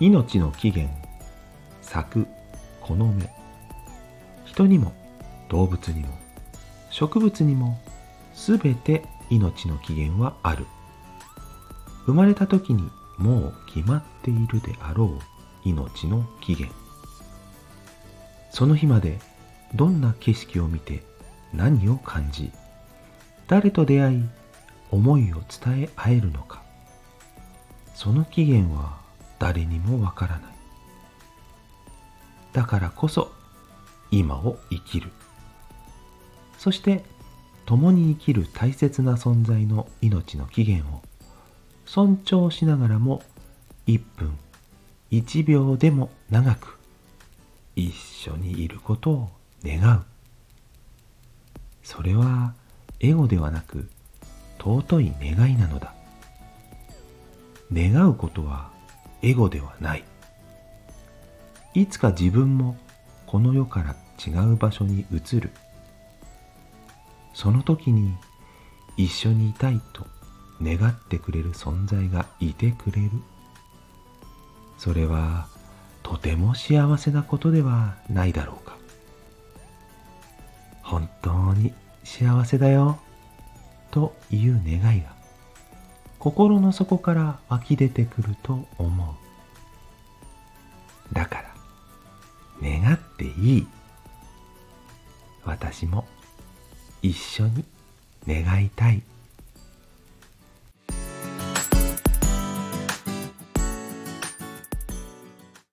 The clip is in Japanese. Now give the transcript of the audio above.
命の起源。咲くこの目人にも動物にも。植物にもすべて命の起源はある。生まれた時にもう決まっているであろう命の起源。その日までどんな景色を見て何を感じ誰と出会い思いを伝え合えるのか。その起源は誰にもわからない。だからこそ今を生きる。そして共に生きる大切な存在の命の起源を尊重しながらも1分1秒でも長く一緒にいることを願う。それはエゴではなく尊い願いなのだ。願うことはエゴではない。いつか自分もこの世から違う場所に移る。その時に一緒にいたいと願ってくれる存在がいてくれる。それはとても幸せなことではないだろうか。本当に幸せだよ。という願いが。心の底から湧き出てくると思う。だから願っていい。私も一緒に願いたい。